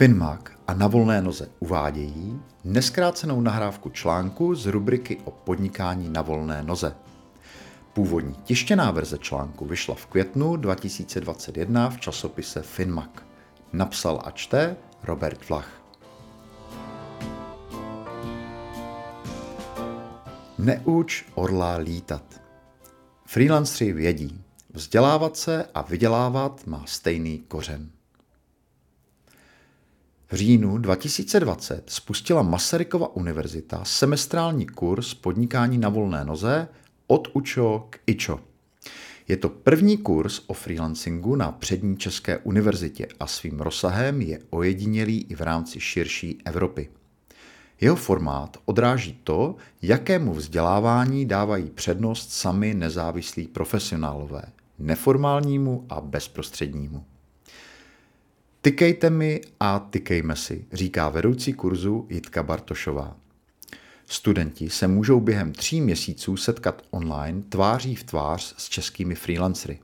Finmac a na volné noze uvádějí neskrácenou nahrávku článku z rubriky o podnikání na volné noze. Původní tištěná verze článku vyšla v květnu 2021 v časopise Finmac. Napsal a čte Robert Vlach. Neuč orla lítat. Freelanceri vědí, vzdělávat se a vydělávat má stejný kořen. V říjnu 2020 spustila Masarykova univerzita semestrální kurz podnikání na volné noze od UČO k IČO. Je to první kurz o freelancingu na přední České univerzitě a svým rozsahem je ojedinělý i v rámci širší Evropy. Jeho formát odráží to, jakému vzdělávání dávají přednost sami nezávislí profesionálové, neformálnímu a bezprostřednímu. Tykejte mi a tykejme si, říká vedoucí kurzu Jitka Bartošová. Studenti se můžou během tří měsíců setkat online tváří v tvář s českými freelancery.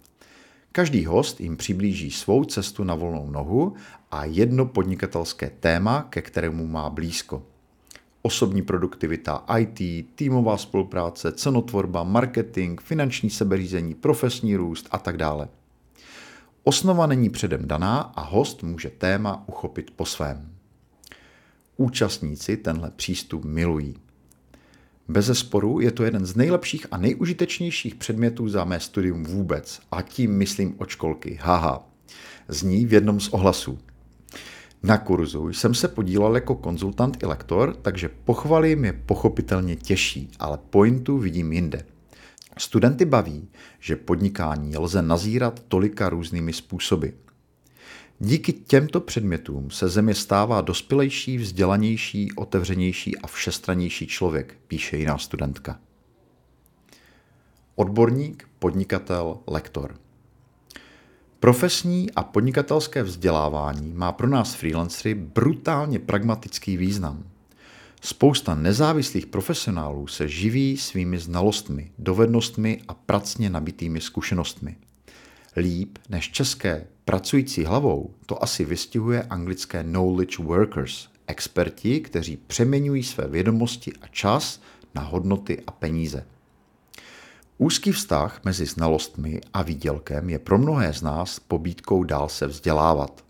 Každý host jim přiblíží svou cestu na volnou nohu a jedno podnikatelské téma, ke kterému má blízko. Osobní produktivita, IT, týmová spolupráce, cenotvorba, marketing, finanční sebeřízení, profesní růst a tak dále. Osnova není předem daná a host může téma uchopit po svém. Účastníci tenhle přístup milují. Bez sporu je to jeden z nejlepších a nejužitečnějších předmětů za mé studium vůbec. A tím myslím od školky. Haha. Zní v jednom z ohlasů. Na kurzu jsem se podílel jako konzultant i lektor, takže pochvaly mě pochopitelně těší, ale pointu vidím jinde. Studenty baví, že podnikání lze nazírat tolika různými způsoby. Díky těmto předmětům se země stává dospělejší, vzdělanější, otevřenější a všestranější člověk, píše jiná studentka. Odborník, podnikatel, lektor. Profesní a podnikatelské vzdělávání má pro nás freelancery brutálně pragmatický význam – Spousta nezávislých profesionálů se živí svými znalostmi, dovednostmi a pracně nabitými zkušenostmi. Líp než české pracující hlavou to asi vystihuje anglické knowledge workers, experti, kteří přeměňují své vědomosti a čas na hodnoty a peníze. Úzký vztah mezi znalostmi a výdělkem je pro mnohé z nás pobídkou dál se vzdělávat.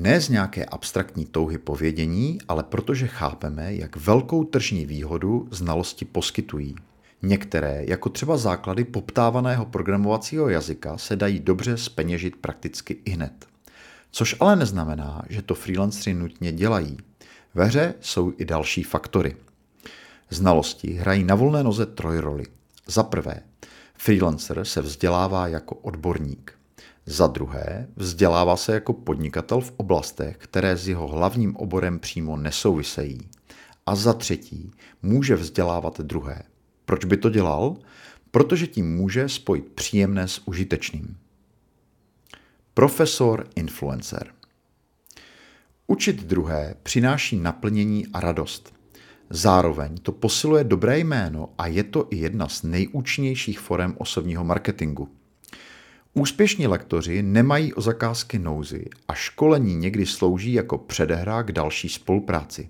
Ne z nějaké abstraktní touhy povědění, ale protože chápeme, jak velkou tržní výhodu znalosti poskytují. Některé, jako třeba základy poptávaného programovacího jazyka, se dají dobře speněžit prakticky i hned. Což ale neznamená, že to freelanceri nutně dělají. Ve hře jsou i další faktory. Znalosti hrají na volné noze trojroli. Za prvé, freelancer se vzdělává jako odborník. Za druhé, vzdělává se jako podnikatel v oblastech, které s jeho hlavním oborem přímo nesouvisejí. A za třetí, může vzdělávat druhé. Proč by to dělal? Protože tím může spojit příjemné s užitečným. Profesor influencer. Učit druhé přináší naplnění a radost. Zároveň to posiluje dobré jméno a je to i jedna z nejúčinnějších forem osobního marketingu – Úspěšní lektoři nemají o zakázky nouzy a školení někdy slouží jako předehra k další spolupráci.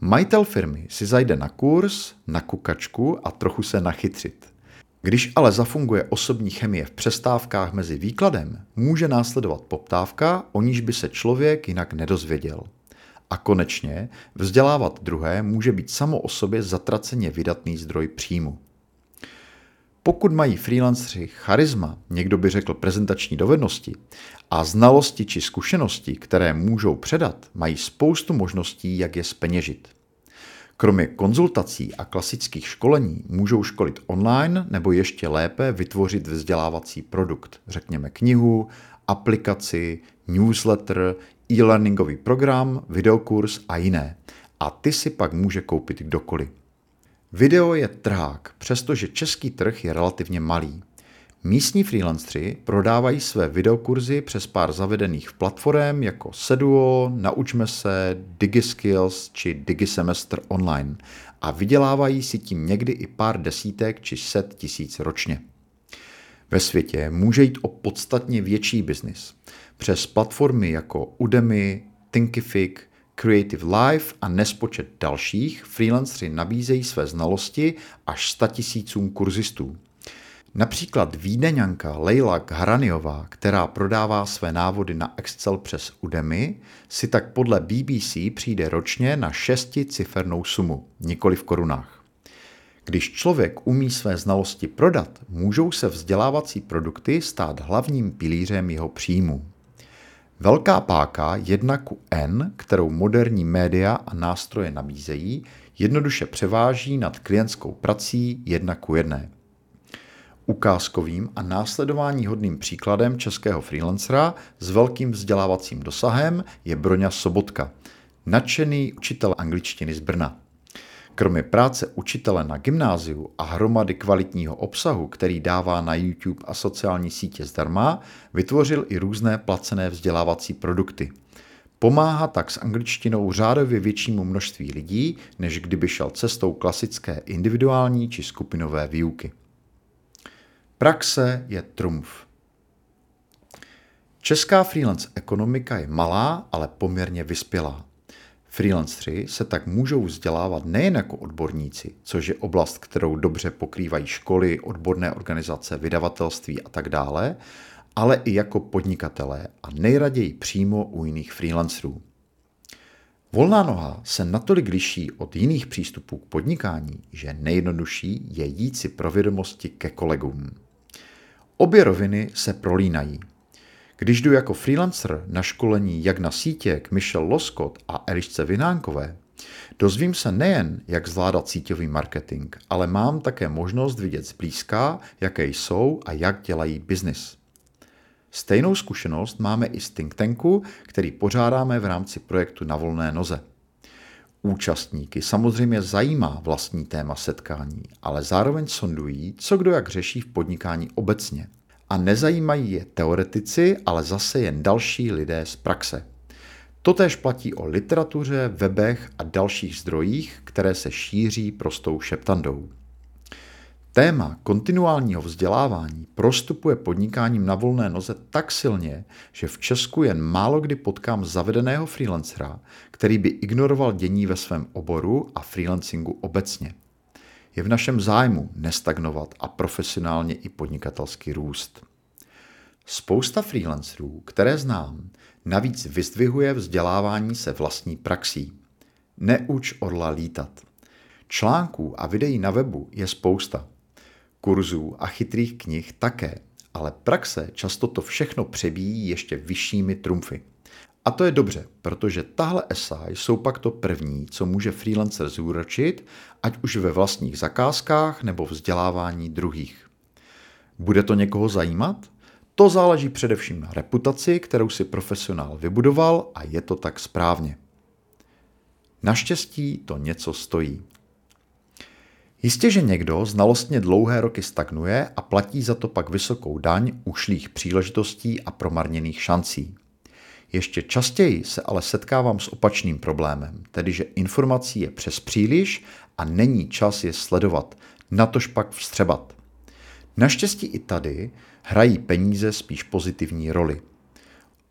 Majitel firmy si zajde na kurz, na kukačku a trochu se nachytřit. Když ale zafunguje osobní chemie v přestávkách mezi výkladem, může následovat poptávka, o níž by se člověk jinak nedozvěděl. A konečně vzdělávat druhé může být samo o sobě zatraceně vydatný zdroj příjmu. Pokud mají freelanceri charisma, někdo by řekl prezentační dovednosti, a znalosti či zkušenosti, které můžou předat, mají spoustu možností, jak je speněžit. Kromě konzultací a klasických školení můžou školit online nebo ještě lépe vytvořit vzdělávací produkt, řekněme knihu, aplikaci, newsletter, e-learningový program, videokurs a jiné. A ty si pak může koupit kdokoliv. Video je trhák, přestože český trh je relativně malý. Místní freelancři prodávají své videokurzy přes pár zavedených platform jako Seduo, Naučme se, DigiSkills či DigiSemester online a vydělávají si tím někdy i pár desítek či set tisíc ročně. Ve světě může jít o podstatně větší biznis. Přes platformy jako Udemy, Thinkific, Creative Life a nespočet dalších freelanceri nabízejí své znalosti až 100 tisícům kurzistů. Například Vídeňanka Leila Gharaniová, která prodává své návody na Excel přes Udemy, si tak podle BBC přijde ročně na šesticifernou sumu, nikoli v korunách. Když člověk umí své znalosti prodat, můžou se vzdělávací produkty stát hlavním pilířem jeho příjmu. Velká páka 1 ku N, kterou moderní média a nástroje nabízejí, jednoduše převáží nad klientskou prací 1 ku 1. Ukázkovým a následování hodným příkladem českého freelancera s velkým vzdělávacím dosahem je Broňa Sobotka, nadšený učitel angličtiny z Brna. Kromě práce učitele na gymnáziu a hromady kvalitního obsahu, který dává na YouTube a sociální sítě zdarma, vytvořil i různé placené vzdělávací produkty. Pomáhá tak s angličtinou řádově většímu množství lidí, než kdyby šel cestou klasické individuální či skupinové výuky. Praxe je trumf. Česká freelance ekonomika je malá, ale poměrně vyspělá. Freelanceri se tak můžou vzdělávat nejen jako odborníci, což je oblast, kterou dobře pokrývají školy, odborné organizace, vydavatelství a tak dále, ale i jako podnikatelé a nejraději přímo u jiných freelancerů. Volná noha se natolik liší od jiných přístupů k podnikání, že nejjednodušší je jít si pro vědomosti ke kolegům. Obě roviny se prolínají. Když jdu jako freelancer na školení jak na sítě k Michelle Loskot a Elišce Vinánkové, dozvím se nejen, jak zvládat síťový marketing, ale mám také možnost vidět zblízka, jaké jsou a jak dělají biznis. Stejnou zkušenost máme i z think tanku, který pořádáme v rámci projektu Na volné noze. Účastníky samozřejmě zajímá vlastní téma setkání, ale zároveň sondují, co kdo jak řeší v podnikání obecně. A nezajímají je teoretici, ale zase jen další lidé z praxe. Totéž platí o literatuře, webech a dalších zdrojích, které se šíří prostou šeptandou. Téma kontinuálního vzdělávání prostupuje podnikáním na volné noze tak silně, že v Česku jen málo kdy potkám zavedeného freelancera, který by ignoroval dění ve svém oboru a freelancingu obecně. Je v našem zájmu nestagnovat a profesionálně i podnikatelsky růst. Spousta freelancerů, které znám, navíc vyzdvihuje vzdělávání se vlastní praxí. Neuč orla lítat. Článků a videí na webu je spousta – kurzů a chytrých knih také, ale praxe často to všechno přebíjí ještě vyššími trumfy. A to je dobře, protože tahle esaj jsou pak to první, co může freelancer zúročit, ať už ve vlastních zakázkách nebo vzdělávání druhých. Bude to někoho zajímat? To záleží především na reputaci, kterou si profesionál vybudoval a je to tak správně. Naštěstí to něco stojí. Jistě, že někdo znalostně dlouhé roky stagnuje a platí za to pak vysokou daň ušlých příležitostí a promarněných šancí. Ještě častěji se ale setkávám s opačným problémem, tedy že informací je přes příliš a není čas je sledovat, natož pak vstřebat. Naštěstí i tady hrají peníze spíš pozitivní roli.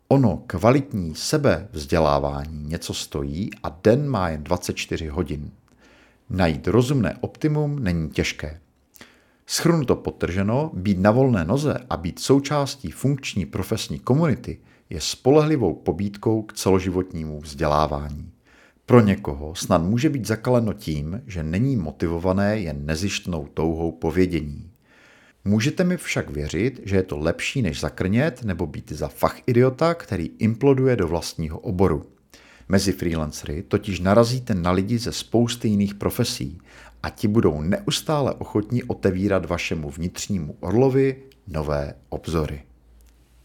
Ono kvalitní sebevzdělávání něco stojí a den má jen 24 hodin. Najít rozumné optimum není těžké. Schrnuto potrženo, být na volné noze a být součástí funkční profesní komunity je spolehlivou pobídkou k celoživotnímu vzdělávání. Pro někoho snad může být zakaleno tím, že není motivované jen nezištnou touhou povědění. Můžete mi však věřit, že je to lepší než zakrnět nebo být za fach idiota, který imploduje do vlastního oboru. Mezi freelancery totiž narazíte na lidi ze spousty jiných profesí a ti budou neustále ochotní otevírat vašemu vnitřnímu orlovi nové obzory.